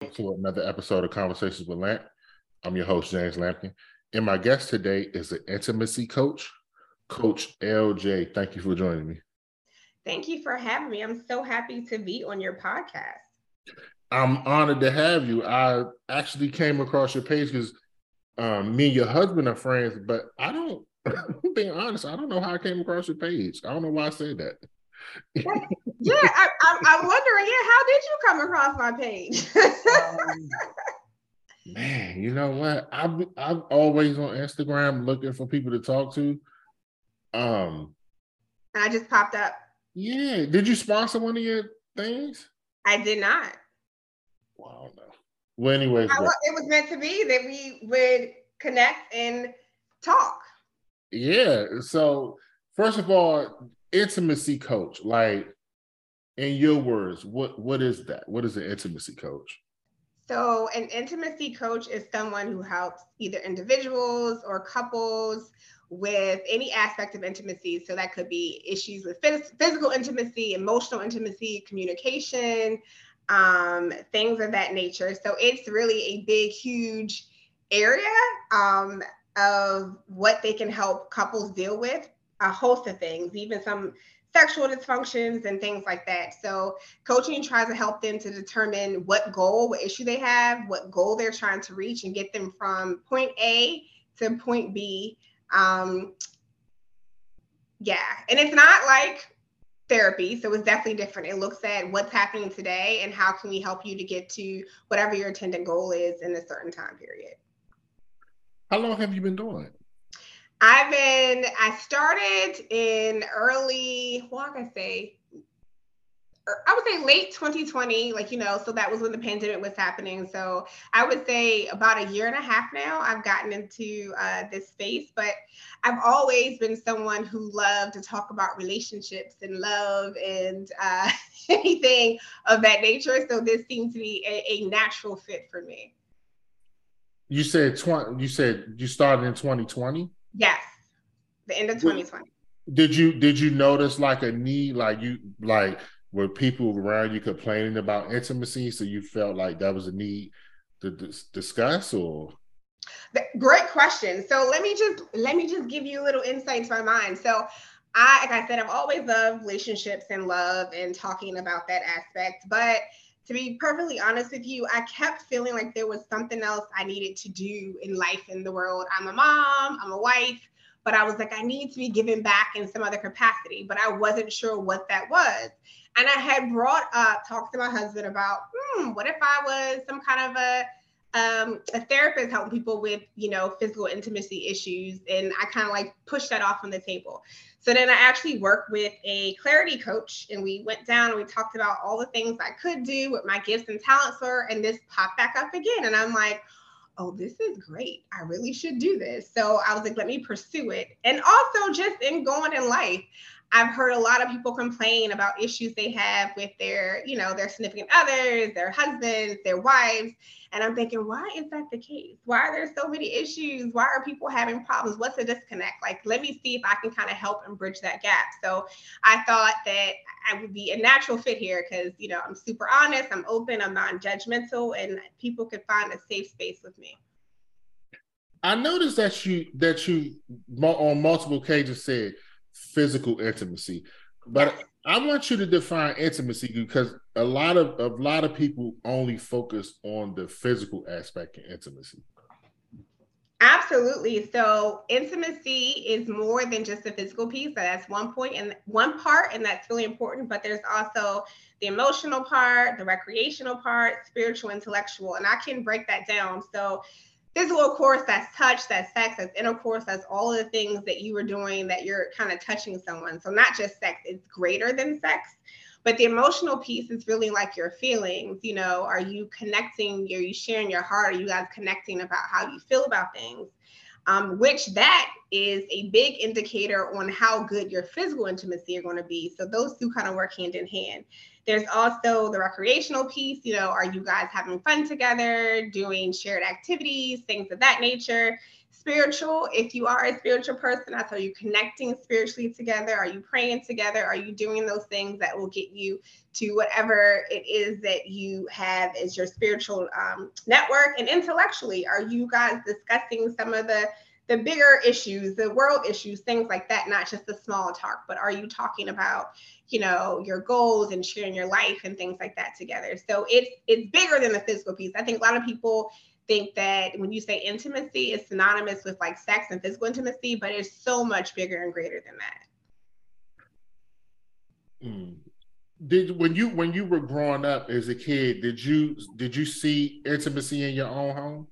to another episode of Conversations with Lamp. I'm your host, James Lampkin. And my guest today is the intimacy coach, Coach LJ. Thank you for joining me. Thank you for having me. I'm so happy to be on your podcast. I'm honored to have you. I actually came across your page because um, me and your husband are friends, but I don't, being honest, I don't know how I came across your page. I don't know why I said that. Yeah, I, am wondering, yeah, how did you come across my page? um, man, you know what? I'm I'm always on Instagram looking for people to talk to. Um, and I just popped up. Yeah, did you sponsor one of your things? I did not. Wow, no. Well, anyways, I, it was meant to be that we would connect and talk. Yeah. So, first of all, intimacy coach, like in your words, what what is that? What is an intimacy coach? So, an intimacy coach is someone who helps either individuals or couples with any aspect of intimacy. So, that could be issues with phys- physical intimacy, emotional intimacy, communication, um, things of that nature. So, it's really a big, huge area um, of what they can help couples deal with a host of things, even some sexual dysfunctions and things like that. So coaching tries to help them to determine what goal, what issue they have, what goal they're trying to reach, and get them from point A to point B. Um, yeah, and it's not like therapy, so it's definitely different. It looks at what's happening today and how can we help you to get to whatever your intended goal is in a certain time period. How long have you been doing it? I've been, I started in early, what can I say? Er, I would say late 2020, like, you know, so that was when the pandemic was happening. So I would say about a year and a half now, I've gotten into uh, this space, but I've always been someone who loved to talk about relationships and love and uh, anything of that nature. So this seemed to be a, a natural fit for me. You said 20, you said you started in 2020? Yes, the end of 2020. Did you did you notice like a need, like you like were people around you complaining about intimacy, so you felt like that was a need to dis- discuss, or? Great question. So let me just let me just give you a little insight to my mind. So I, like I said, I've always loved relationships and love and talking about that aspect, but to be perfectly honest with you, I kept feeling like there was something else I needed to do in life in the world. I'm a mom, I'm a wife, but I was like, I need to be giving back in some other capacity, but I wasn't sure what that was. And I had brought up, talked to my husband about, hmm, what if I was some kind of a um, a therapist helping people with, you know, physical intimacy issues. And I kind of like pushed that off on the table. So then I actually worked with a clarity coach and we went down and we talked about all the things I could do, what my gifts and talents were. And this popped back up again. And I'm like, oh, this is great. I really should do this. So I was like, let me pursue it. And also just in going in life, I've heard a lot of people complain about issues they have with their, you know, their significant others, their husbands, their wives. And I'm thinking, why is that the case? Why are there so many issues? Why are people having problems? What's the disconnect? Like, let me see if I can kind of help and bridge that gap. So I thought that I would be a natural fit here because, you know, I'm super honest, I'm open, I'm non judgmental, and people could find a safe space with me. I noticed that you that you on multiple occasions said physical intimacy. But I want you to define intimacy because a lot of a lot of people only focus on the physical aspect of intimacy. Absolutely. So intimacy is more than just the physical piece. That's one point and one part, and that's really important. But there's also the emotional part, the recreational part, spiritual, intellectual, and I can break that down. So physical course that's touch that's sex that's intercourse that's all the things that you were doing that you're kind of touching someone. So not just sex it's greater than sex but the emotional piece is really like your feelings you know are you connecting are you sharing your heart are you guys connecting about how you feel about things? Um, which that is a big indicator on how good your physical intimacy are going to be. So those two kind of work hand in hand there's also the recreational piece. You know, are you guys having fun together, doing shared activities, things of that nature? spiritual. If you are a spiritual person, that's are you connecting spiritually together? Are you praying together? Are you doing those things that will get you to whatever it is that you have as your spiritual um, network? And intellectually, are you guys discussing some of the the bigger issues, the world issues, things like that, not just the small talk, but are you talking about, you know, your goals and sharing your life and things like that together? So it's it's bigger than the physical piece. I think a lot of people think that when you say intimacy, it's synonymous with like sex and physical intimacy, but it's so much bigger and greater than that. Mm. Did when you when you were growing up as a kid, did you did you see intimacy in your own home?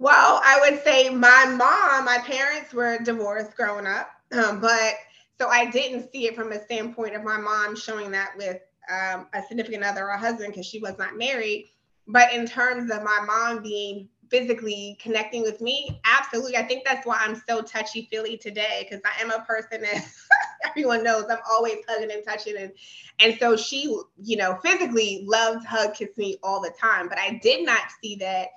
Well, I would say my mom, my parents were divorced growing up, um, but so I didn't see it from a standpoint of my mom showing that with um, a significant other or a husband because she was not married. But in terms of my mom being physically connecting with me, absolutely. I think that's why I'm so touchy feely today because I am a person that everyone knows I'm always hugging and touching and and so she, you know, physically loves hug kiss me all the time. But I did not see that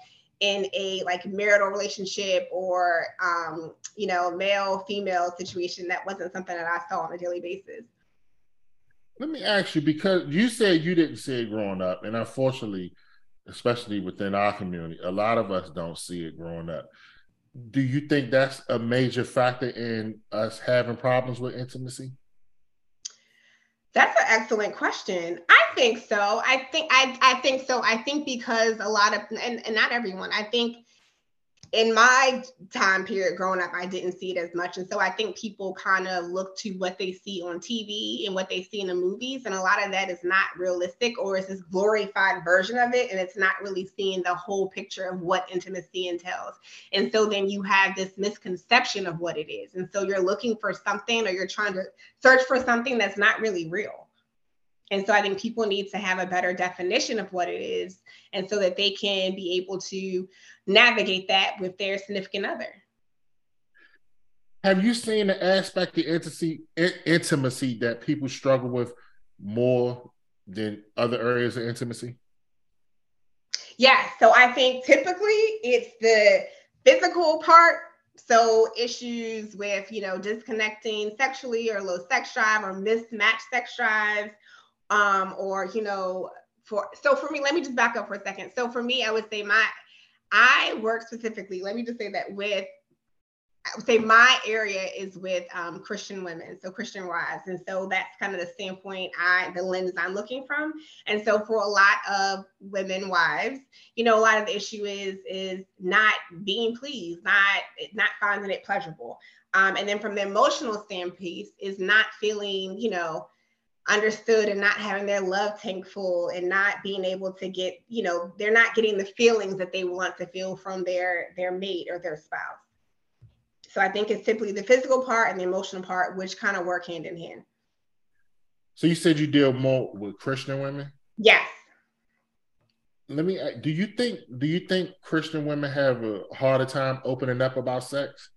in a like marital relationship or um, you know male female situation that wasn't something that i saw on a daily basis. Let me ask you because you said you didn't see it growing up and unfortunately especially within our community a lot of us don't see it growing up. Do you think that's a major factor in us having problems with intimacy that's an excellent question. I think so. I think I I think so. I think because a lot of and, and not everyone. I think in my time period growing up, I didn't see it as much. And so I think people kind of look to what they see on TV and what they see in the movies. And a lot of that is not realistic or it's this glorified version of it. And it's not really seeing the whole picture of what intimacy entails. And so then you have this misconception of what it is. And so you're looking for something or you're trying to search for something that's not really real. And so I think people need to have a better definition of what it is, and so that they can be able to navigate that with their significant other. Have you seen the aspect of intimacy, intimacy that people struggle with more than other areas of intimacy? Yeah, so I think typically it's the physical part. So issues with, you know, disconnecting sexually or low sex drive or mismatched sex drives um, or you know, for so for me, let me just back up for a second. So for me, I would say my I work specifically, let me just say that with I would say my area is with um, Christian women, so Christian wives, and so that's kind of the standpoint I, the lens I'm looking from. And so for a lot of women wives, you know, a lot of the issue is is not being pleased, not not finding it pleasurable, um, and then from the emotional standpoint, is not feeling, you know, understood and not having their love tank full and not being able to get you know they're not getting the feelings that they want to feel from their their mate or their spouse. So i think it's simply the physical part and the emotional part which kind of work hand in hand. So you said you deal more with christian women? Yes. Let me do you think do you think christian women have a harder time opening up about sex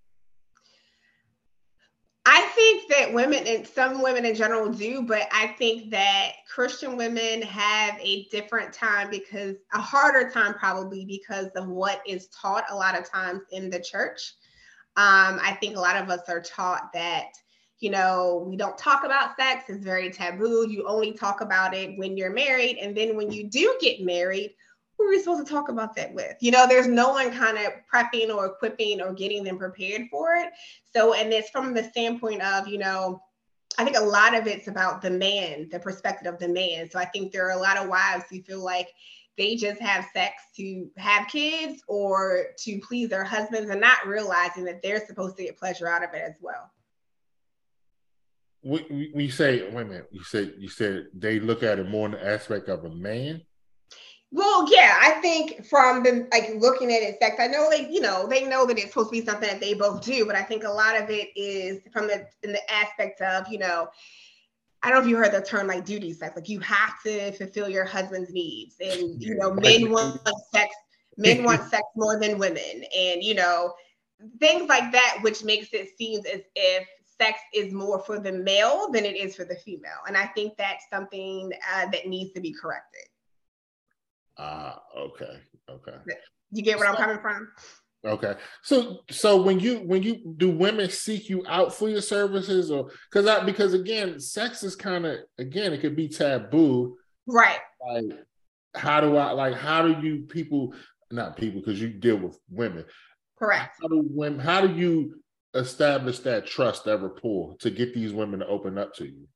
I think that women and some women in general do, but I think that Christian women have a different time because a harder time probably because of what is taught a lot of times in the church. Um, I think a lot of us are taught that, you know, we don't talk about sex, it's very taboo. You only talk about it when you're married. And then when you do get married, who are we supposed to talk about that with? You know, there's no one kind of prepping or equipping or getting them prepared for it. So, and it's from the standpoint of, you know, I think a lot of it's about the man, the perspective of the man. So I think there are a lot of wives who feel like they just have sex to have kids or to please their husbands and not realizing that they're supposed to get pleasure out of it as well. We you say, wait a minute, you said you said they look at it more in the aspect of a man. Well, yeah, I think from the like looking at it, sex, I know they, you know, they know that it's supposed to be something that they both do, but I think a lot of it is from the in the aspect of, you know, I don't know if you heard the term like duty sex, like you have to fulfill your husband's needs, and you know, men want sex, men want sex more than women, and you know, things like that, which makes it seem as if sex is more for the male than it is for the female, and I think that's something uh, that needs to be corrected. Ah, uh, okay, okay. You get where so, I'm coming from? Okay. So so when you when you do women seek you out for your services or because I because again, sex is kind of again, it could be taboo. Right. Like how do I like how do you people not people because you deal with women. Correct. How do women how do you establish that trust, that rapport to get these women to open up to you?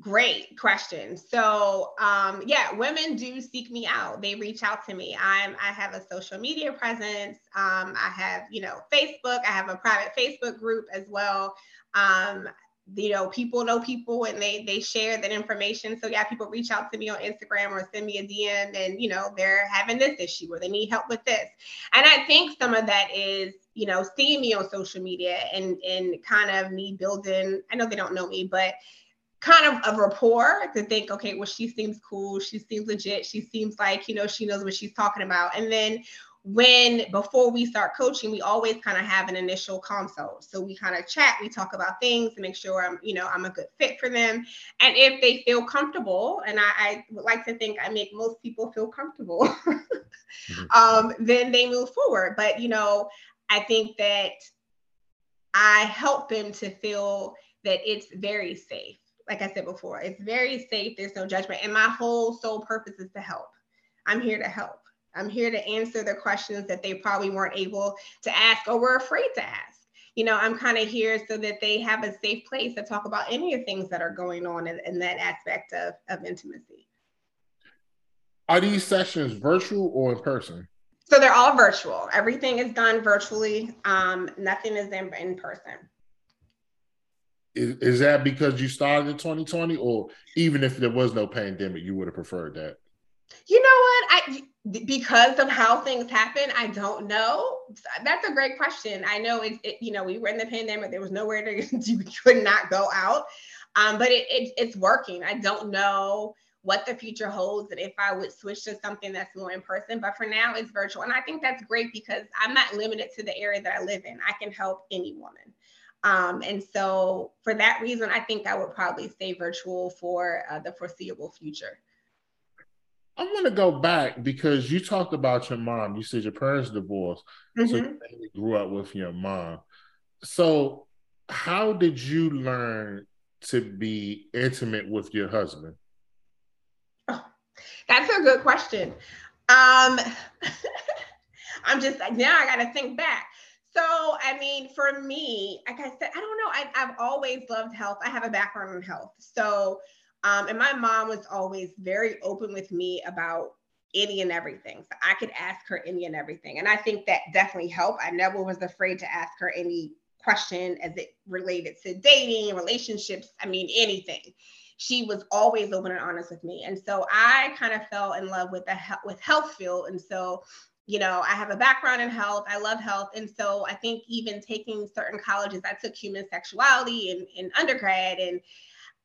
Great question. So, um, yeah, women do seek me out. They reach out to me. I'm I have a social media presence. Um, I have, you know, Facebook. I have a private Facebook group as well. Um, you know, people know people and they they share that information. So yeah, people reach out to me on Instagram or send me a DM and you know, they're having this issue or they need help with this. And I think some of that is you know, seeing me on social media and and kind of me building. I know they don't know me, but kind of a rapport to think, okay, well, she seems cool, she seems legit, she seems like, you know, she knows what she's talking about. And then when before we start coaching, we always kind of have an initial consult. So we kind of chat, we talk about things to make sure I'm, you know, I'm a good fit for them. And if they feel comfortable, and I, I would like to think I make most people feel comfortable, mm-hmm. um, then they move forward. But you know, I think that I help them to feel that it's very safe like I said before, it's very safe. There's no judgment. And my whole sole purpose is to help. I'm here to help. I'm here to answer the questions that they probably weren't able to ask or were afraid to ask. You know, I'm kind of here so that they have a safe place to talk about any of the things that are going on in, in that aspect of, of intimacy. Are these sessions virtual or in person? So they're all virtual. Everything is done virtually. Um, nothing is in, in person. Is, is that because you started in 2020, or even if there was no pandemic, you would have preferred that? You know what? I because of how things happen, I don't know. That's a great question. I know it, it you know, we were in the pandemic. There was nowhere to you could not go out, um, but it, it it's working. I don't know what the future holds and if I would switch to something that's more in person. But for now, it's virtual, and I think that's great because I'm not limited to the area that I live in. I can help any woman. Um, and so for that reason, I think I would probably stay virtual for uh, the foreseeable future. I want to go back because you talked about your mom. You said your parents divorced, mm-hmm. so you grew up with your mom. So, how did you learn to be intimate with your husband? Oh, that's a good question. Um, I'm just like now I got to think back. So, I mean, for me, like I said, I don't know. I, have always loved health. I have a background in health. So, um, and my mom was always very open with me about any and everything. So I could ask her any and everything. And I think that definitely helped. I never was afraid to ask her any question as it related to dating, relationships, I mean, anything. She was always open and honest with me. And so I kind of fell in love with the with health field. And so you know, I have a background in health. I love health. And so I think even taking certain colleges, I took human sexuality in, in undergrad. And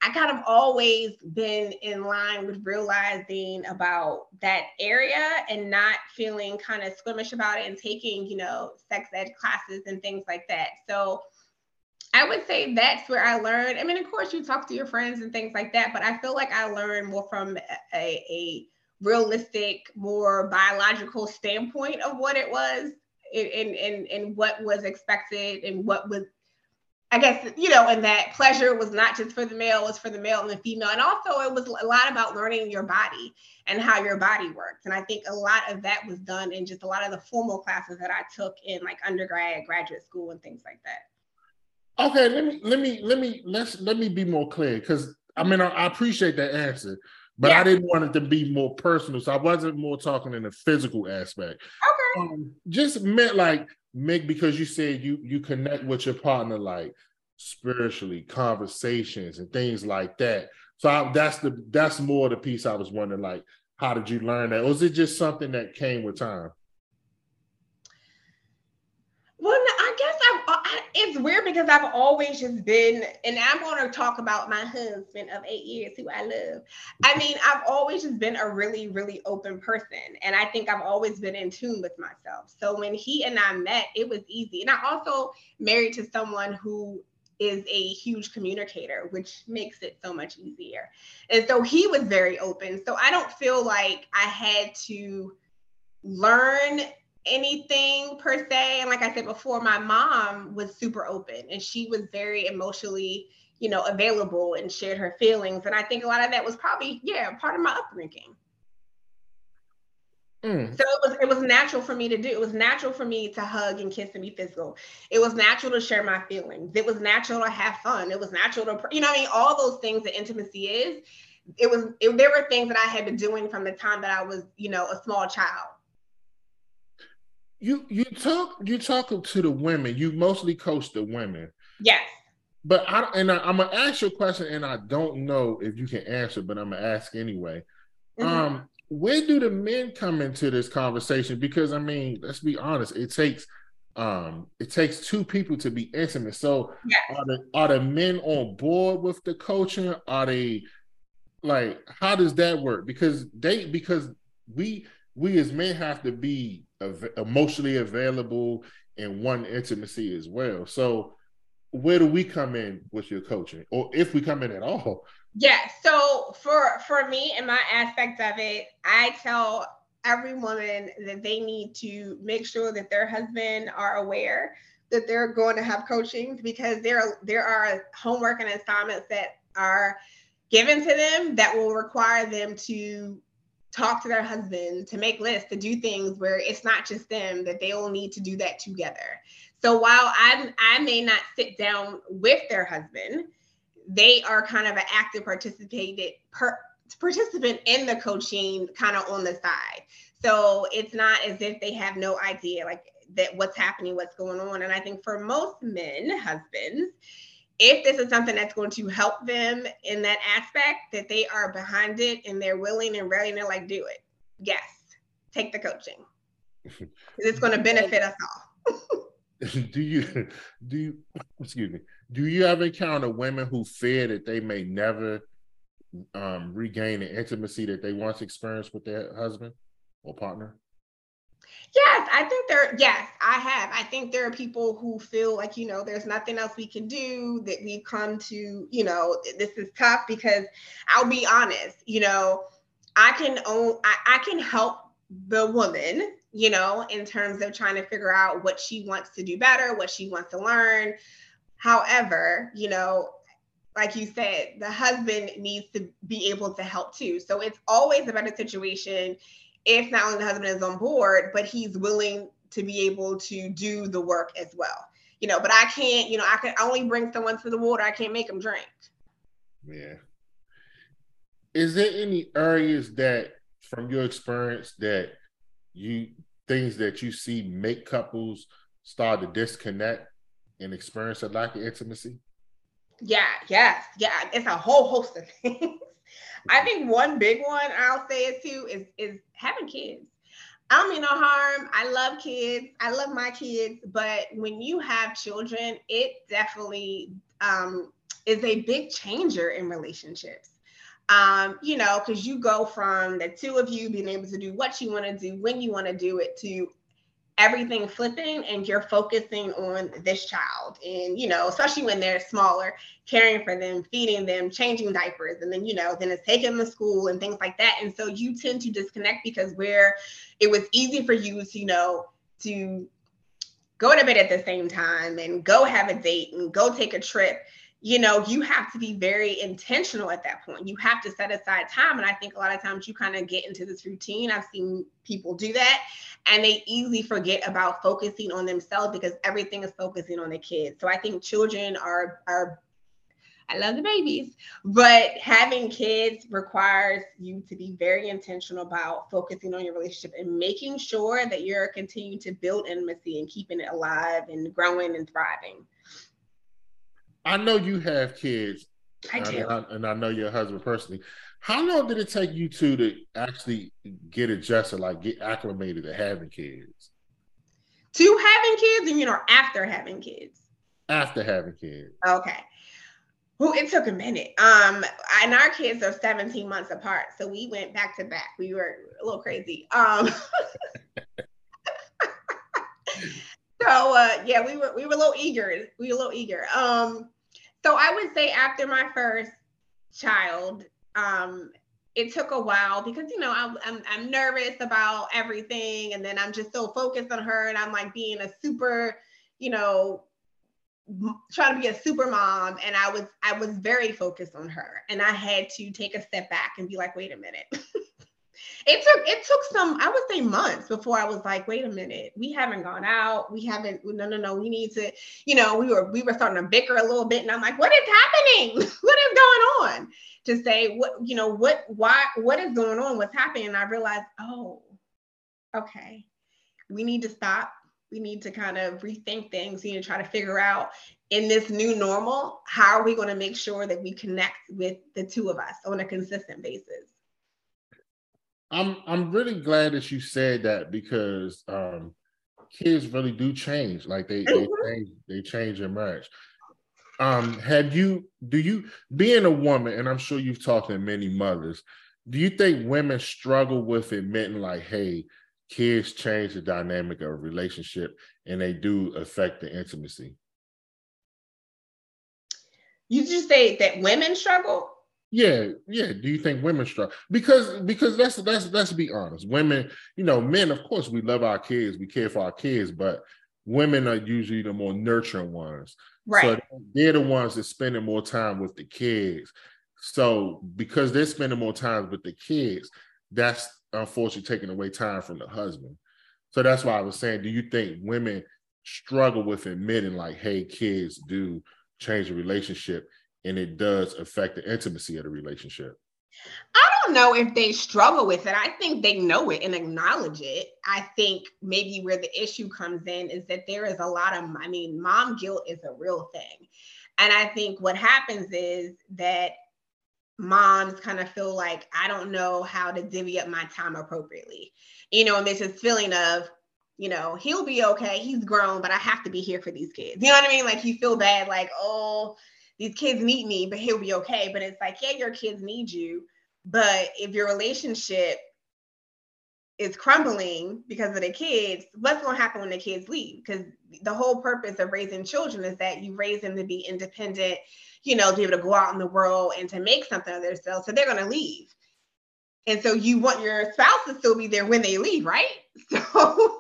I kind of always been in line with realizing about that area and not feeling kind of squeamish about it and taking, you know, sex ed classes and things like that. So I would say that's where I learned. I mean, of course, you talk to your friends and things like that, but I feel like I learned more from a, a realistic, more biological standpoint of what it was and, and, and what was expected and what was I guess, you know, and that pleasure was not just for the male, it was for the male and the female. And also it was a lot about learning your body and how your body works. And I think a lot of that was done in just a lot of the formal classes that I took in like undergrad, graduate school and things like that. Okay, let me let me let me let's let me be more clear because I mean I, I appreciate that answer. But yeah. I didn't want it to be more personal, so I wasn't more talking in the physical aspect. Okay. Um, just meant like make because you said you you connect with your partner like spiritually, conversations and things like that. So I, that's the that's more the piece I was wondering like how did you learn that? Or was it just something that came with time? Well, I, it's weird because I've always just been, and I'm to talk about my husband of eight years who I love. I mean, I've always just been a really, really open person. And I think I've always been in tune with myself. So when he and I met, it was easy. And I also married to someone who is a huge communicator, which makes it so much easier. And so he was very open. So I don't feel like I had to learn anything per se. And like I said before, my mom was super open and she was very emotionally, you know, available and shared her feelings. And I think a lot of that was probably, yeah, part of my upbringing. Mm. So it was it was natural for me to do. It was natural for me to hug and kiss and be physical. It was natural to share my feelings. It was natural to have fun. It was natural to you know I mean all those things that intimacy is. It was it, there were things that I had been doing from the time that I was you know a small child. You you talk you talk to the women. You mostly coach the women. Yes. But I and I, am gonna ask you a question, and I don't know if you can answer, but I'm gonna ask anyway. Mm-hmm. Um, where do the men come into this conversation? Because I mean, let's be honest, it takes um it takes two people to be intimate. So yes. are the are the men on board with the coaching? Are they like how does that work? Because they because we we as men have to be av- emotionally available and one intimacy as well. So where do we come in with your coaching, or if we come in at all? Yeah. So for for me and my aspect of it, I tell every woman that they need to make sure that their husband are aware that they're going to have coaching because there there are homework and assignments that are given to them that will require them to talk to their husband, to make lists, to do things where it's not just them that they will need to do that together. So while I I may not sit down with their husband, they are kind of an active participated per, participant in the coaching kind of on the side. So it's not as if they have no idea like that what's happening, what's going on. And I think for most men, husbands, if this is something that's going to help them in that aspect, that they are behind it and they're willing and ready to like do it. Yes, take the coaching. it's going to benefit us all. do you do you excuse me do you ever encounter women who fear that they may never um, regain the intimacy that they once experienced with their husband or partner yes i think there yes i have i think there are people who feel like you know there's nothing else we can do that we've come to you know this is tough because i'll be honest you know i can own I, I can help the woman you know, in terms of trying to figure out what she wants to do better, what she wants to learn. However, you know, like you said, the husband needs to be able to help too. So it's always a better situation if not only the husband is on board, but he's willing to be able to do the work as well. You know, but I can't, you know, I can only bring someone to the water. I can't make them drink. Yeah. Is there any areas that, from your experience, that you things that you see make couples start to disconnect and experience a lack of intimacy? Yeah, yes, yeah. It's a whole host of things. I think one big one I'll say it too is is having kids. I don't mean no harm. I love kids. I love my kids, but when you have children, it definitely um, is a big changer in relationships um, you know, because you go from the two of you being able to do what you want to do when you want to do it to everything flipping and you're focusing on this child. And you know especially when they're smaller caring for them feeding them changing diapers and then you know then it's taking them to school and things like that. And so you tend to disconnect because where it was easy for you to you know to go to bed at the same time and go have a date and go take a trip you know, you have to be very intentional at that point. You have to set aside time. And I think a lot of times you kind of get into this routine. I've seen people do that and they easily forget about focusing on themselves because everything is focusing on the kids. So I think children are are I love the babies, but having kids requires you to be very intentional about focusing on your relationship and making sure that you're continuing to build intimacy and keeping it alive and growing and thriving. I know you have kids. I do. And I, and I know your husband personally. How long did it take you two to actually get adjusted, like get acclimated to having kids? To having kids, and you know, after having kids. After having kids. Okay. Well, it took a minute. Um, and our kids are 17 months apart, so we went back to back. We were a little crazy. Um, so uh, yeah, we were we were a little eager. We were a little eager. Um, so I would say after my first child, um, it took a while because you know I'm, I'm, I'm nervous about everything and then i'm just so focused on her and i'm like being a super you know trying to be a super mom and i was i was very focused on her and i had to take a step back and be like wait a minute it took it took some i would say months before i was like wait a minute we haven't gone out we haven't no no no we need to you know we were we were starting to bicker a little bit and i'm like what is happening? What is going on? To say what you know what why what is going on? What's happening? And i realized oh okay we need to stop we need to kind of rethink things you know try to figure out in this new normal how are we going to make sure that we connect with the two of us on a consistent basis i'm i'm really glad that you said that because um kids really do change. Like they mm-hmm. they change they change and merge um have you do you being a woman and i'm sure you've talked to many mothers do you think women struggle with admitting like hey kids change the dynamic of a relationship and they do affect the intimacy? You just say that women struggle yeah yeah do you think women struggle because because let's let's let's be honest women you know men of course we love our kids we care for our kids but women are usually the more nurturing ones Right. So they're the ones that spending more time with the kids. So because they're spending more time with the kids, that's unfortunately taking away time from the husband. So that's why I was saying, do you think women struggle with admitting like, hey, kids do change the relationship and it does affect the intimacy of the relationship? I don't know if they struggle with it. I think they know it and acknowledge it. I think maybe where the issue comes in is that there is a lot of, I mean, mom guilt is a real thing. And I think what happens is that moms kind of feel like, I don't know how to divvy up my time appropriately. You know, and there's this feeling of, you know, he'll be okay. He's grown, but I have to be here for these kids. You know what I mean? Like you feel bad, like, oh, these kids need me, but he'll be okay. But it's like, yeah, your kids need you. But if your relationship is crumbling because of the kids, what's going to happen when the kids leave? Because the whole purpose of raising children is that you raise them to be independent, you know, to be able to go out in the world and to make something of themselves. So they're going to leave. And so you want your spouse to still be there when they leave, right? So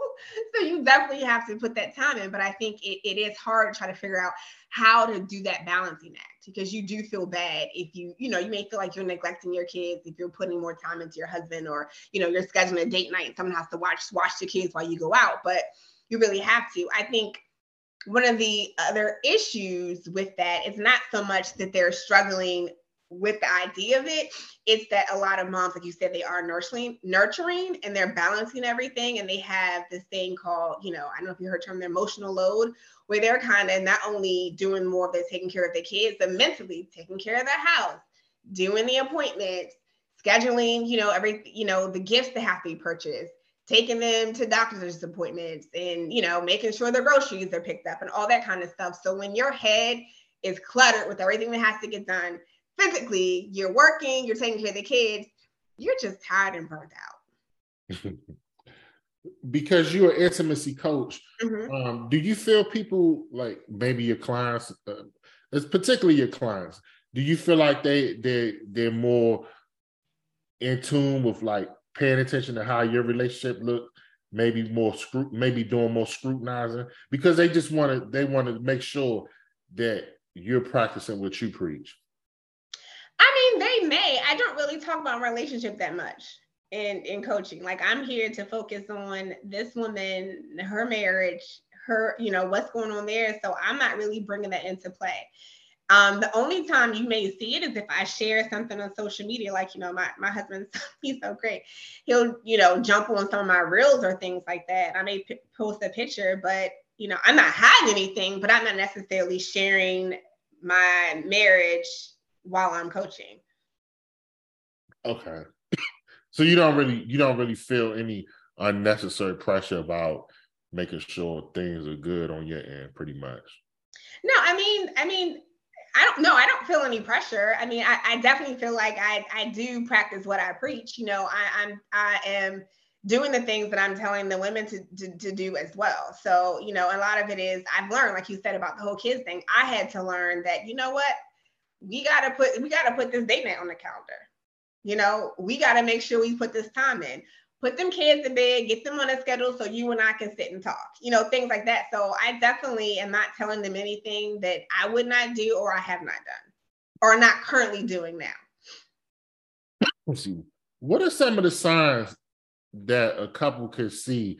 so you definitely have to put that time in. But I think it, it is hard to try to figure out how to do that balancing act because you do feel bad if you, you know, you may feel like you're neglecting your kids if you're putting more time into your husband or, you know, you're scheduling a date night and someone has to watch watch the kids while you go out. But you really have to. I think one of the other issues with that is not so much that they're struggling with the idea of it it's that a lot of moms like you said they are nurturing nurturing and they're balancing everything and they have this thing called you know i don't know if you heard term the emotional load where they're kind of not only doing more of the taking care of the kids but mentally taking care of the house doing the appointments scheduling you know every you know the gifts that have to be purchased taking them to doctor's appointments and you know making sure their groceries are picked up and all that kind of stuff. So when your head is cluttered with everything that has to get done physically, you're working, you're taking care of the kids, you're just tired and burnt out. because you're an intimacy coach, mm-hmm. um, do you feel people like maybe your clients, uh, it's particularly your clients, do you feel like they they they're more in tune with like paying attention to how your relationship look, maybe more scru- maybe doing more scrutinizing because they just want to they want to make sure that you're practicing what you preach. I mean, they may. I don't talk about relationship that much in in coaching. Like I'm here to focus on this woman, her marriage, her, you know, what's going on there. So I'm not really bringing that into play. Um, the only time you may see it is if I share something on social media, like you know, my my husband, he's so great. He'll you know jump on some of my reels or things like that. I may p- post a picture, but you know, I'm not hiding anything, but I'm not necessarily sharing my marriage while I'm coaching. Okay. so you don't really you don't really feel any unnecessary pressure about making sure things are good on your end pretty much. No, I mean, I mean, I don't know. I don't feel any pressure. I mean, I, I definitely feel like I, I do practice what I preach. You know, I, I'm I am doing the things that I'm telling the women to, to, to do as well. So, you know, a lot of it is I've learned, like you said about the whole kids thing, I had to learn that, you know what, we gotta put we gotta put this date night on the calendar. You know, we got to make sure we put this time in. Put them kids to bed, get them on a schedule so you and I can sit and talk, you know, things like that. So I definitely am not telling them anything that I would not do or I have not done or not currently doing now. Let's see. What are some of the signs that a couple could see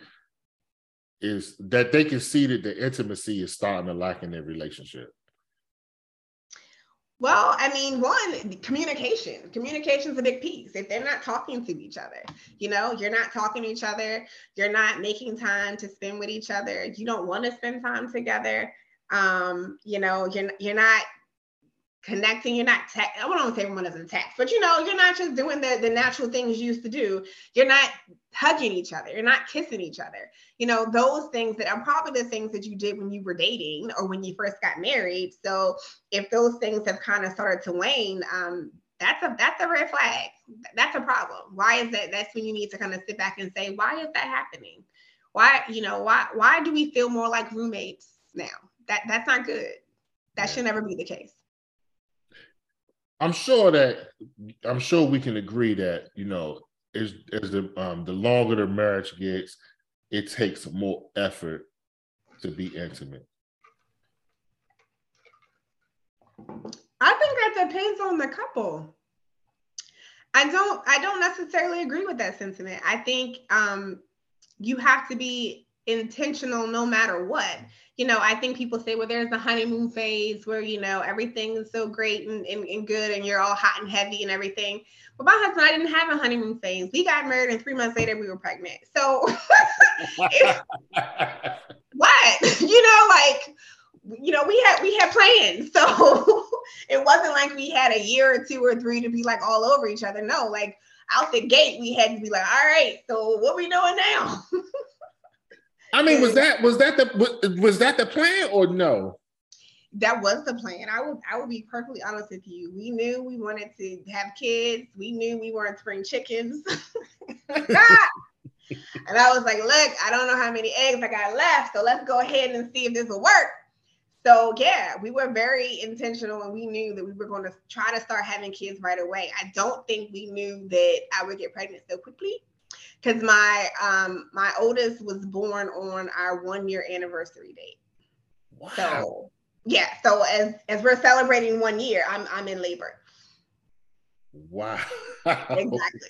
is that they can see that the intimacy is starting to lack in their relationship? Well, I mean, one, communication. Communication is a big piece. If they're not talking to each other, you know, you're not talking to each other, you're not making time to spend with each other, you don't want to spend time together. Um, you know, you're you're not connecting. You're not tech. I don't say everyone doesn't text, but you know, you're not just doing the, the natural things you used to do. You're not hugging each other. You're not kissing each other. You know, those things that are probably the things that you did when you were dating or when you first got married. So if those things have kind of started to wane, um, that's a that's a red flag. That's a problem. Why is that? That's when you need to kind of sit back and say, why is that happening? Why, you know, why why do we feel more like roommates now? That that's not good. That should never be the case. I'm sure that I'm sure we can agree that you know as as the um the longer the marriage gets, it takes more effort to be intimate. I think that depends on the couple. I don't I don't necessarily agree with that sentiment. I think um you have to be intentional no matter what. You know, I think people say, well, there's the honeymoon phase where, you know, everything is so great and, and, and good and you're all hot and heavy and everything. But my husband, I didn't have a honeymoon phase. We got married and three months later we were pregnant. So what? You know, like you know, we had we had plans. So it wasn't like we had a year or two or three to be like all over each other. No, like out the gate, we had to be like, all right, so what we doing now? I mean, was that was that the was that the plan or no? That was the plan. I would I would be perfectly honest with you. We knew we wanted to have kids. We knew we weren't spring chickens. and I was like, look, I don't know how many eggs I got left, so let's go ahead and see if this will work. So yeah, we were very intentional and we knew that we were going to try to start having kids right away. I don't think we knew that I would get pregnant so quickly because my um my oldest was born on our one year anniversary date. Wow. So yeah, so as as we're celebrating one year, I'm I'm in labor. Wow. exactly.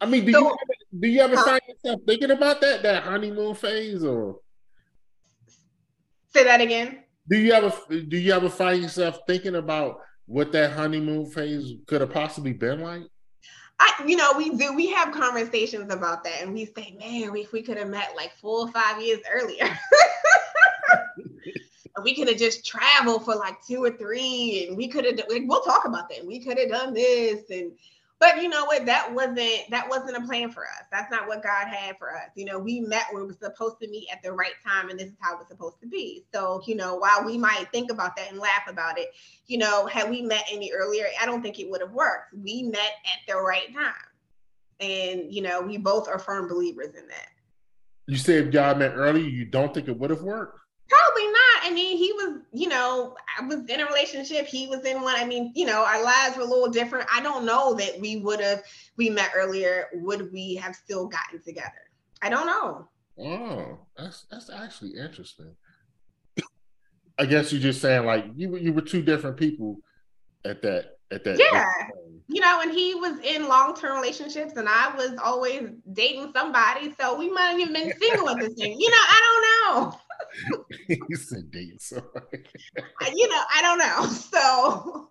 I mean, do so, you ever, do you ever find yourself thinking about that that honeymoon phase or? Say that again. Do you ever do you ever find yourself thinking about what that honeymoon phase could have possibly been like? I, you know, we do. We have conversations about that, and we say, "Man, if we could have met like four or five years earlier, we could have just traveled for like two or three, and we could have. like, We'll talk about that. We could have done this, and but you know what? That wasn't that wasn't a plan for us. That's not what God had for us. You know, we met we were supposed to meet at the right time, and this is how it's supposed to be. So, you know, while we might think about that and laugh about it, you know, had we met any earlier, I don't think it would have worked. We met at the right time. And you know, we both are firm believers in that. You said if y'all met early, you don't think it would have worked? Probably not. I mean, he was, you know, I was in a relationship. He was in one. I mean, you know, our lives were a little different. I don't know that we would have, we met earlier, would we have still gotten together? I don't know. Oh, that's that's actually interesting. I guess you're just saying like you you were two different people at that at that. Yeah, you know, and he was in long term relationships, and I was always dating somebody, so we might have even been single at the same. You know, I don't know. you said date sorry. you know, I don't know. So,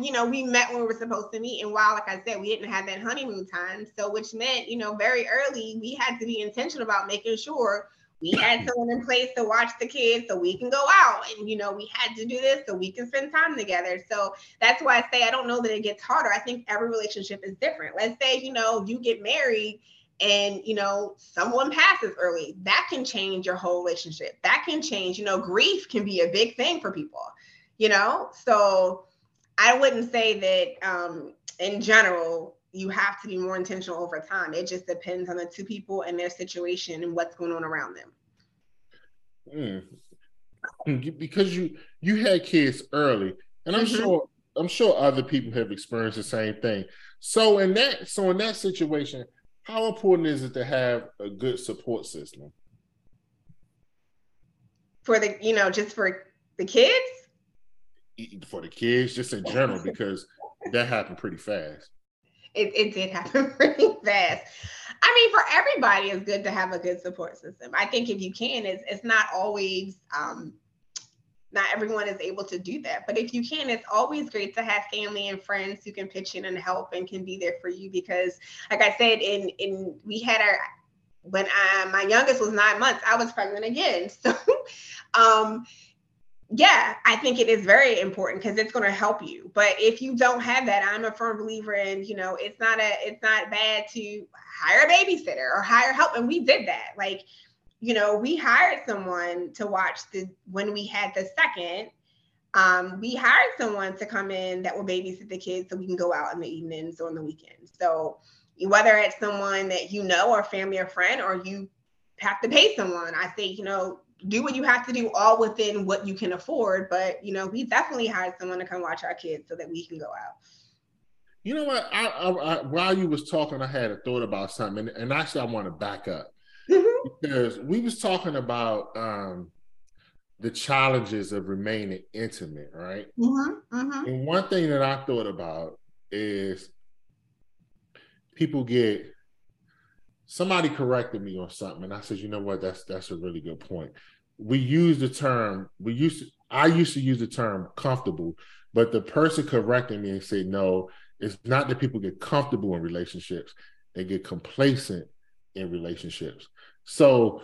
you know, we met when we were supposed to meet. And while, like I said, we didn't have that honeymoon time. So, which meant, you know, very early, we had to be intentional about making sure we had someone in place to watch the kids so we can go out. And, you know, we had to do this so we can spend time together. So that's why I say I don't know that it gets harder. I think every relationship is different. Let's say, you know, you get married and you know someone passes early that can change your whole relationship that can change you know grief can be a big thing for people you know so i wouldn't say that um in general you have to be more intentional over time it just depends on the two people and their situation and what's going on around them mm. because you you had kids early and i'm mm-hmm. sure I'm sure other people have experienced the same thing. So in that so in that situation, how important is it to have a good support system? For the, you know, just for the kids? For the kids, just in general, because that happened pretty fast. It, it did happen pretty fast. I mean, for everybody, it's good to have a good support system. I think if you can, it's, it's not always um, not everyone is able to do that. But if you can, it's always great to have family and friends who can pitch in and help and can be there for you because, like I said, in in we had our when I my youngest was nine months, I was pregnant again. So um yeah, I think it is very important because it's going to help you. But if you don't have that, I'm a firm believer in, you know, it's not a it's not bad to hire a babysitter or hire help. And we did that. Like you know, we hired someone to watch the when we had the second. Um, we hired someone to come in that will babysit the kids so we can go out in the evenings or on the weekends. So whether it's someone that you know or family or friend, or you have to pay someone, I say, you know, do what you have to do all within what you can afford. But you know, we definitely hired someone to come watch our kids so that we can go out. You know what? I, I, I, while you was talking, I had a thought about something, and, and actually, I want to back up mm-hmm. because we was talking about um, the challenges of remaining intimate, right? Mm-hmm. Mm-hmm. And one thing that I thought about is people get somebody corrected me on something, and I said, you know what, that's that's a really good point. We use the term we used to, I used to use the term comfortable, but the person correcting me and said, no, it's not that people get comfortable in relationships; they get complacent in relationships. So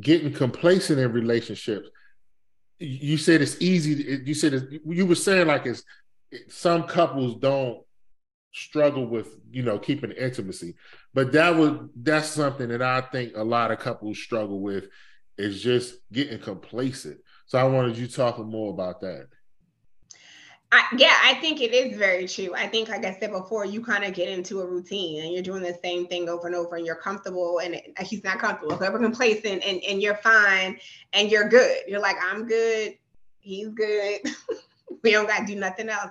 getting complacent in relationships, you said it's easy. You said you were saying like it's some couples don't struggle with you know keeping intimacy, but that was that's something that I think a lot of couples struggle with is just getting complacent. So I wanted you talking more about that. I, yeah, I think it is very true. I think, like I said before, you kind of get into a routine and you're doing the same thing over and over, and you're comfortable. And it, he's not comfortable, we're complacent, and and you're fine, and you're good. You're like, I'm good, he's good. we don't got to do nothing else.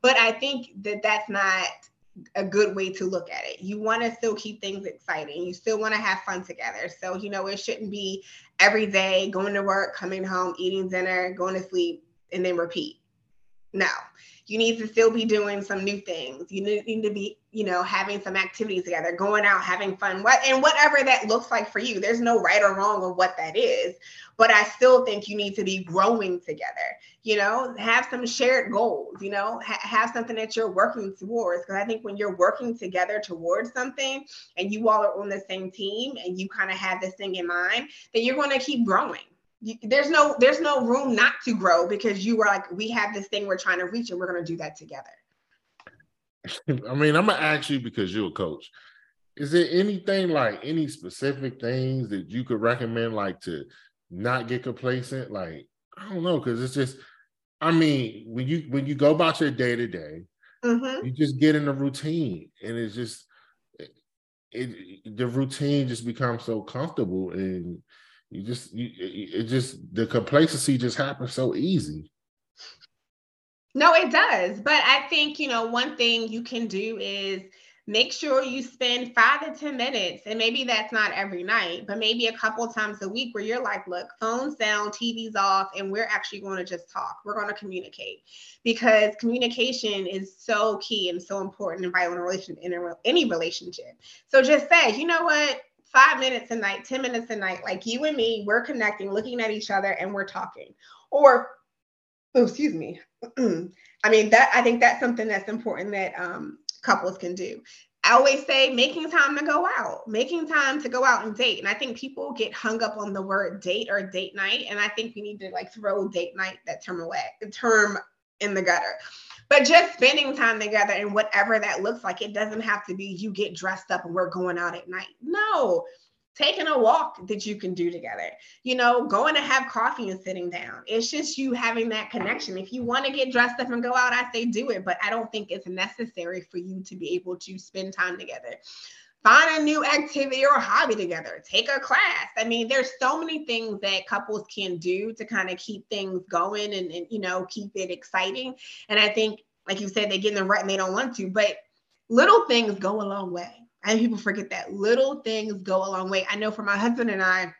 But I think that that's not a good way to look at it. You want to still keep things exciting. You still want to have fun together. So, you know, it shouldn't be every day going to work, coming home, eating dinner, going to sleep, and then repeat no, you need to still be doing some new things. You need to be, you know, having some activities together, going out, having fun, what and whatever that looks like for you. There's no right or wrong of what that is, but I still think you need to be growing together. You know, have some shared goals. You know, ha- have something that you're working towards. Because I think when you're working together towards something, and you all are on the same team, and you kind of have this thing in mind, then you're going to keep growing there's no there's no room not to grow because you were like we have this thing we're trying to reach and we're going to do that together. I mean i'm gonna ask you because you're a coach. Is there anything like any specific things that you could recommend like to not get complacent? Like i don't know because it's just i mean when you when you go about your day to day you just get in a routine and it's just it, it the routine just becomes so comfortable and you just you it just the complacency just happens so easy. No, it does. But I think, you know, one thing you can do is make sure you spend five to 10 minutes. And maybe that's not every night, but maybe a couple times a week where you're like, look, phones down, TV's off, and we're actually going to just talk. We're going to communicate because communication is so key and so important and vital in in a, any relationship. So just say, you know what? Five minutes a night, 10 minutes a night, like you and me, we're connecting, looking at each other, and we're talking. Or, oh, excuse me. I mean, that I think that's something that's important that um, couples can do. I always say making time to go out, making time to go out and date. And I think people get hung up on the word date or date night. And I think we need to like throw date night, that term away, the term in the gutter. But just spending time together and whatever that looks like, it doesn't have to be you get dressed up and we're going out at night. No, taking a walk that you can do together, you know, going to have coffee and sitting down. It's just you having that connection. If you want to get dressed up and go out, I say do it, but I don't think it's necessary for you to be able to spend time together find a new activity or hobby together take a class i mean there's so many things that couples can do to kind of keep things going and, and you know keep it exciting and i think like you said, they get in the rut and they don't want to. But little things go a long way. And people forget that little things go a long way. I know for my husband and I,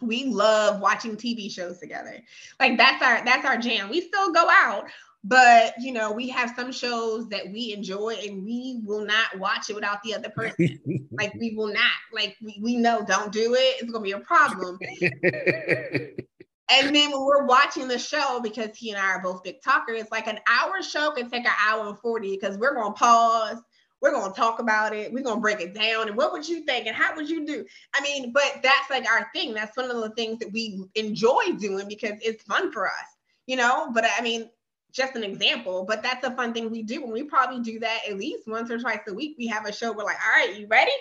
we love watching TV shows together. Like that's our that's our jam. We still go out, but you know, we have some shows that we enjoy and we will not watch it without the other person. like we will not. Like we, we know don't do it. It's gonna be a problem. and then when we're watching the show, because he and I are both big talkers, like an hour show can take an hour and 40 because we're gonna pause we're going to talk about it. We're going to break it down. And what would you think? And how would you do? I mean, but that's like our thing. That's one of the things that we enjoy doing because it's fun for us, you know? But I mean, just an example, but that's a fun thing we do. And we probably do that at least once or twice a week. We have a show. We're like, all right, you ready?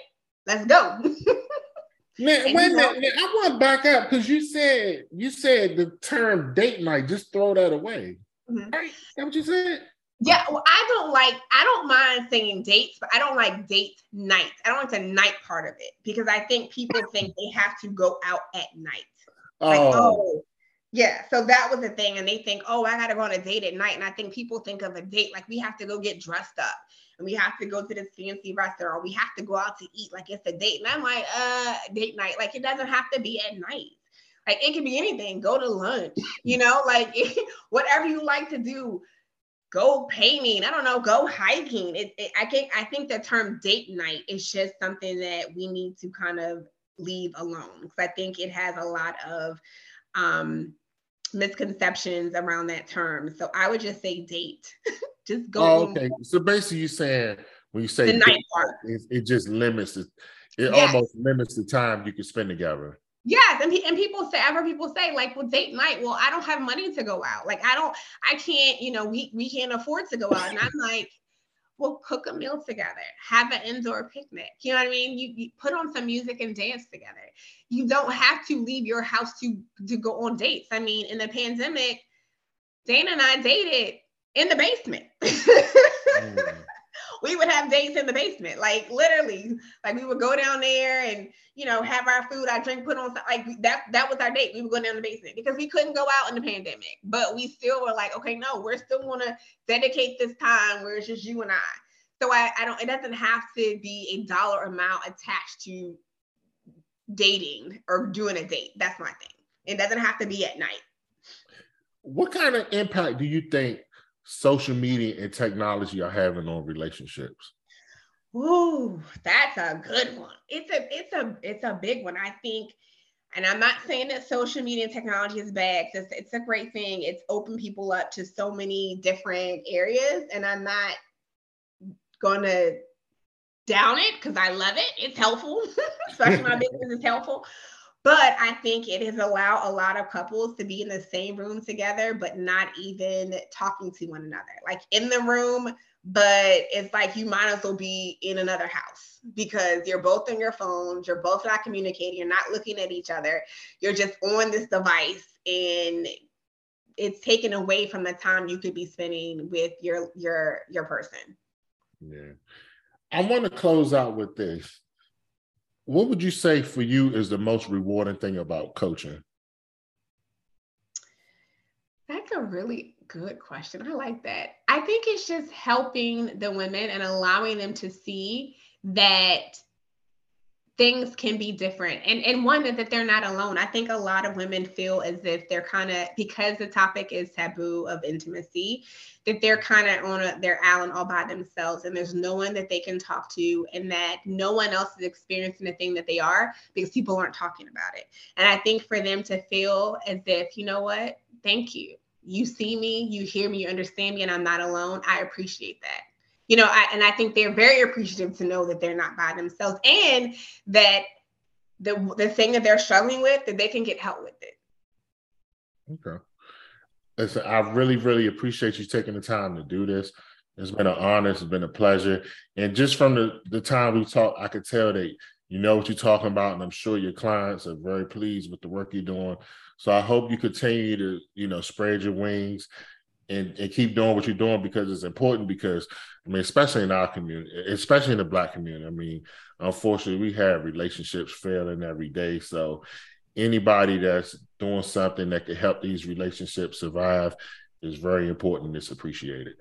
Let's go. Man, wait a minute. I want to back up because you said you said the term date night. Just throw that away. Mm-hmm. Right? That what you said? Yeah, well, I don't like, I don't mind saying dates, but I don't like date night. I don't like the night part of it because I think people think they have to go out at night. Oh. Like, oh, yeah. So that was the thing. And they think, oh, I got to go on a date at night. And I think people think of a date like we have to go get dressed up and we have to go to this fancy restaurant. We have to go out to eat like it's a date. And I'm like, uh, date night. Like it doesn't have to be at night. Like it can be anything. Go to lunch, you know, like whatever you like to do go painting. I don't know, go hiking. It, it, I think I think the term date night is just something that we need to kind of leave alone because I think it has a lot of um, misconceptions around that term. So I would just say date. just go. Oh, okay. So basically, you saying when you say the night part, it, it just limits it. It yes. almost limits the time you can spend together. Yes, and, and people say, ever people say, like, well, date night. Well, I don't have money to go out. Like, I don't, I can't, you know, we we can't afford to go out. And I'm like, well, cook a meal together, have an indoor picnic. You know what I mean? You, you put on some music and dance together. You don't have to leave your house to to go on dates. I mean, in the pandemic, Dana and I dated in the basement. mm we would have dates in the basement, like literally, like we would go down there and you know have our food, our drink put on, like that. That was our date. We would go down the basement because we couldn't go out in the pandemic, but we still were like, okay, no, we're still to dedicate this time where it's just you and I. So I, I don't. It doesn't have to be a dollar amount attached to dating or doing a date. That's my thing. It doesn't have to be at night. What kind of impact do you think social media and technology are having on relationships? Oh, that's a good one. It's a it's a it's a big one. I think, and I'm not saying that social media and technology is bad. It's it's a great thing. It's opened people up to so many different areas, and I'm not going to down it because I love it. It's helpful, especially my business is helpful. But I think it has allowed a lot of couples to be in the same room together, but not even talking to one another. Like in the room, but it's like you might as well be in another house because you're both on your phones, you're both not communicating, you're not looking at each other, you're just on this device and it's taken away from the time you could be spending with your your your person. Yeah. I want to close out with this what would you say for you is the most rewarding thing about coaching? That's a really good question. I like that. I think it's just helping the women and allowing them to see that things can be different. And and one that, that they're not alone. I think a lot of women feel as if they're kind of because the topic is taboo of intimacy that they're kind of on a, their island all by themselves and there's no one that they can talk to and that no one else is experiencing the thing that they are because people aren't talking about it. And i think for them to feel as if you know what? Thank you. You see me you hear me you understand me and i'm not alone. I appreciate that you know, I, and I think they're very appreciative to know that they're not by themselves and that the the thing that they're struggling with that they can get help with it. Okay. Listen, I really, really appreciate you taking the time to do this. It's been an honor. It's been a pleasure. And just from the, the time we talked, I could tell that you know what you're talking about. And I'm sure your clients are very pleased with the work you're doing. So I hope you continue to, you know, spread your wings and, and keep doing what you're doing because it's important because I mean, especially in our community, especially in the black community. I mean, unfortunately, we have relationships failing every day. So anybody that's doing something that could help these relationships survive is very important. It's appreciated.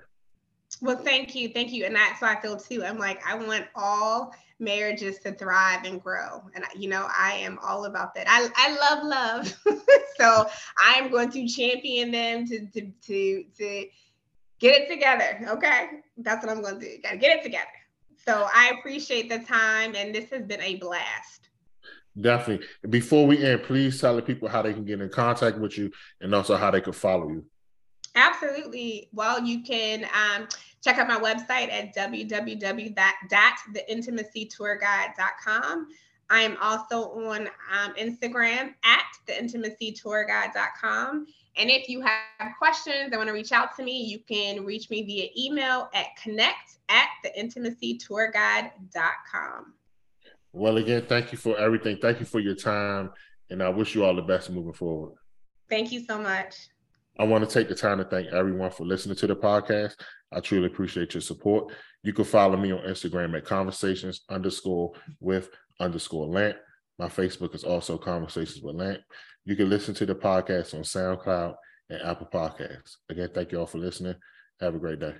Well, thank you. Thank you. And that's how I feel too. I'm like, I want all marriages to thrive and grow. And, you know, I am all about that. I, I love love. so I'm going to champion them to, to, to, to get it together. Okay. That's what I'm going to do. Got to get it together. So I appreciate the time. And this has been a blast. Definitely. Before we end, please tell the people how they can get in contact with you and also how they can follow you. Absolutely. Well, you can um, check out my website at www.theintimacytourguide.com. I am also on um, Instagram at theintimacytourguide.com. And if you have questions and want to reach out to me, you can reach me via email at connect at theintimacytourguide.com. Well, again, thank you for everything. Thank you for your time. And I wish you all the best moving forward. Thank you so much. I want to take the time to thank everyone for listening to the podcast. I truly appreciate your support. You can follow me on Instagram at conversations underscore with underscore lamp. My Facebook is also conversations with lamp. You can listen to the podcast on SoundCloud and Apple Podcasts. Again, thank you all for listening. Have a great day.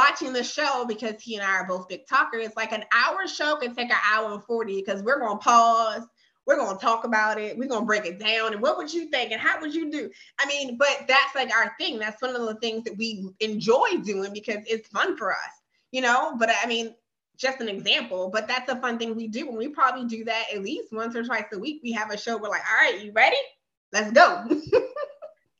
Watching the show because he and I are both big talkers. Like an hour show can take an hour and 40 because we're going to pause. We're going to talk about it. We're going to break it down. And what would you think? And how would you do? I mean, but that's like our thing. That's one of the things that we enjoy doing because it's fun for us, you know? But I mean, just an example, but that's a fun thing we do. And we probably do that at least once or twice a week. We have a show. We're like, all right, you ready? Let's go.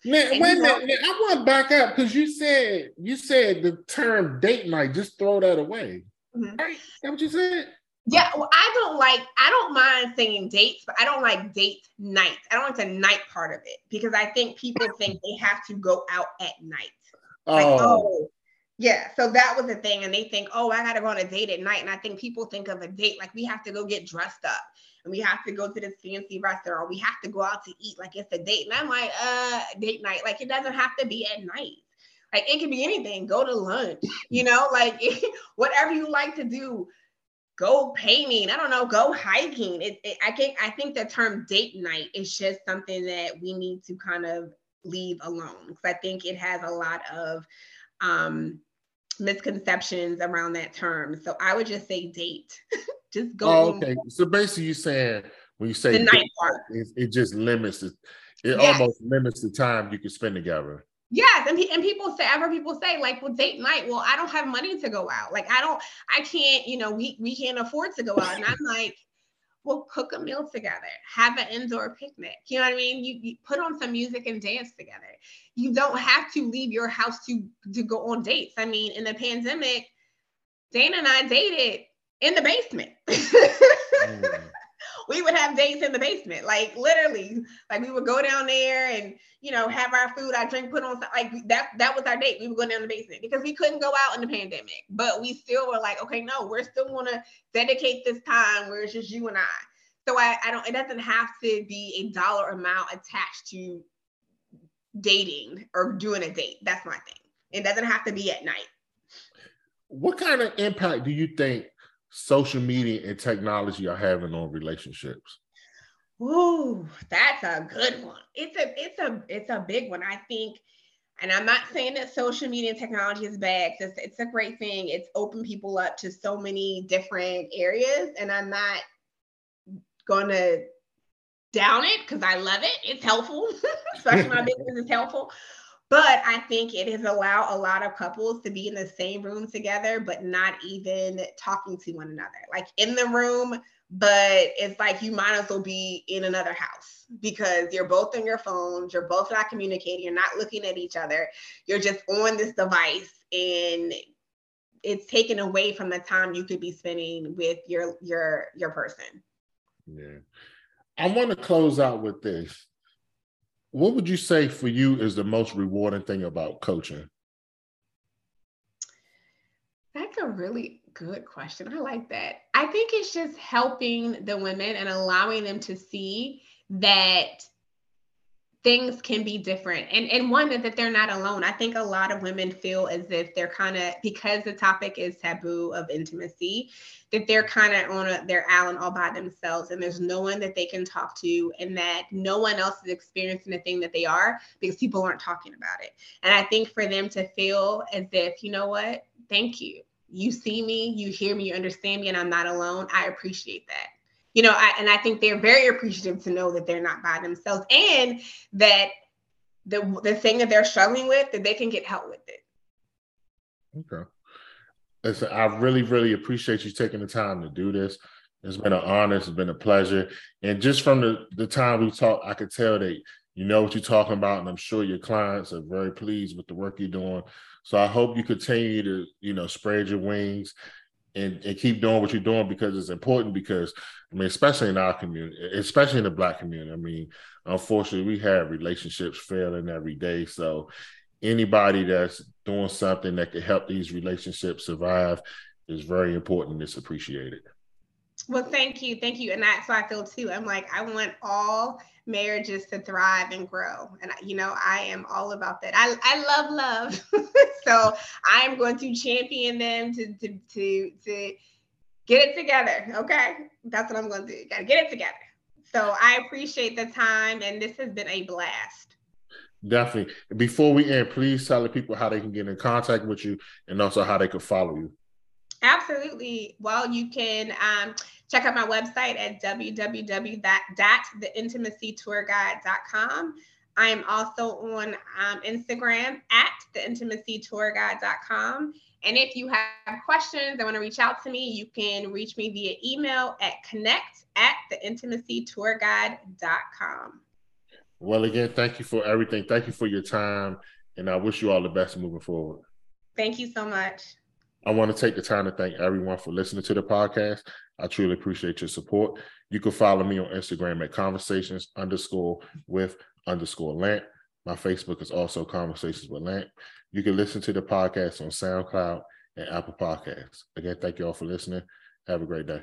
Man, wait a minute. I want to back up because you said you said the term date night. Just throw that away. Mm-hmm. Right? That what you said? Yeah. Well, I don't like. I don't mind saying dates, but I don't like date night. I don't like the night part of it because I think people think they have to go out at night. Oh. Like, oh. Yeah, so that was the thing, and they think, oh, I gotta go on a date at night, and I think people think of a date like we have to go get dressed up, and we have to go to this fancy restaurant, we have to go out to eat like it's a date. And I'm like, uh, date night. Like it doesn't have to be at night. Like it can be anything. Go to lunch, you know, like whatever you like to do. Go painting. I don't know. Go hiking. It, it, I think I think the term date night is just something that we need to kind of leave alone because I think it has a lot of um, misconceptions around that term. So I would just say date. just go. Oh, okay. So basically, you're saying when you say the night part, it, it, just limits it. It yes. almost limits the time you can spend together. Yes, and, and people say, ever people say, like, well, date night. Well, I don't have money to go out. Like, I don't, I can't, you know, we we can't afford to go out. And I'm like, well, cook a meal together, have an indoor picnic. You know what I mean? You, you put on some music and dance together. You don't have to leave your house to to go on dates. I mean, in the pandemic, Dana and I dated in the basement. mm. We would have dates in the basement, like literally. Like we would go down there and you know have our food, our drink, put on like that. That was our date. We would go down the basement because we couldn't go out in the pandemic, but we still were like, okay, no, we're still to dedicate this time where it's just you and I. So I, I don't. It doesn't have to be a dollar amount attached to dating or doing a date. That's my thing. It doesn't have to be at night. What kind of impact do you think social media and technology are having on relationships? Ooh, that's a good one. It's a it's a it's a big one. I think, and I'm not saying that social media and technology is bad. It's it's a great thing. It's opened people up to so many different areas, and I'm not gonna down it because I love it. It's helpful, especially my business is helpful. But I think it has allowed a lot of couples to be in the same room together, but not even talking to one another. Like in the room, but it's like you might as well be in another house because you're both on your phones, you're both not communicating, you're not looking at each other, you're just on this device and it's taken away from the time you could be spending with your your your person. Yeah. I want to close out with this what would you say for you is the most rewarding thing about coaching? That's a really good question. I like that. I think it's just helping the women and allowing them to see that things can be different. And and one that, that they're not alone. I think a lot of women feel as if they're kind of because the topic is taboo of intimacy that they're kind of on a their island all by themselves and there's no one that they can talk to and that no one else is experiencing the thing that they are because people aren't talking about it. And i think for them to feel as if you know what? Thank you. You see me you hear me you understand me and i'm not alone. I appreciate that you know I, and i think they're very appreciative to know that they're not by themselves and that the the thing that they're struggling with that they can get help with it okay Listen, I really, really appreciate you taking the time to do this. It's been an honor. It's been a pleasure. And just from the, the time we talked, I could tell that you know what you're talking about. And I'm sure your clients are very pleased with the work you're doing. So I hope you continue to, you know, spread your wings and, and keep doing what you're doing because it's important because I mean, especially in our community, especially in the black community. I mean, unfortunately, we have relationships failing every day. So anybody that's doing something that could help these relationships survive is very important. It's appreciated. Well, thank you. Thank you. And that's how I feel too. I'm like, I want all marriages to thrive and grow. And, you know, I am all about that. I, I love love. so I am going to champion them to, to, to, to get it together. Okay. That's what I'm going to do. Got to get it together. So I appreciate the time. And this has been a blast. Definitely. Before we end, please tell the people how they can get in contact with you and also how they can follow you. Absolutely. Well, you can um, check out my website at www.theintimacytourguide.com. I am also on um, Instagram at theintimacytourguide.com. And if you have questions and want to reach out to me, you can reach me via email at connect at theintimacytourguide.com. Well, again, thank you for everything. Thank you for your time. And I wish you all the best moving forward. Thank you so much. I want to take the time to thank everyone for listening to the podcast. I truly appreciate your support. You can follow me on Instagram at conversations underscore with underscore Lant. My Facebook is also Conversations with Lant. You can listen to the podcast on SoundCloud and Apple Podcasts. Again, thank you all for listening. Have a great day.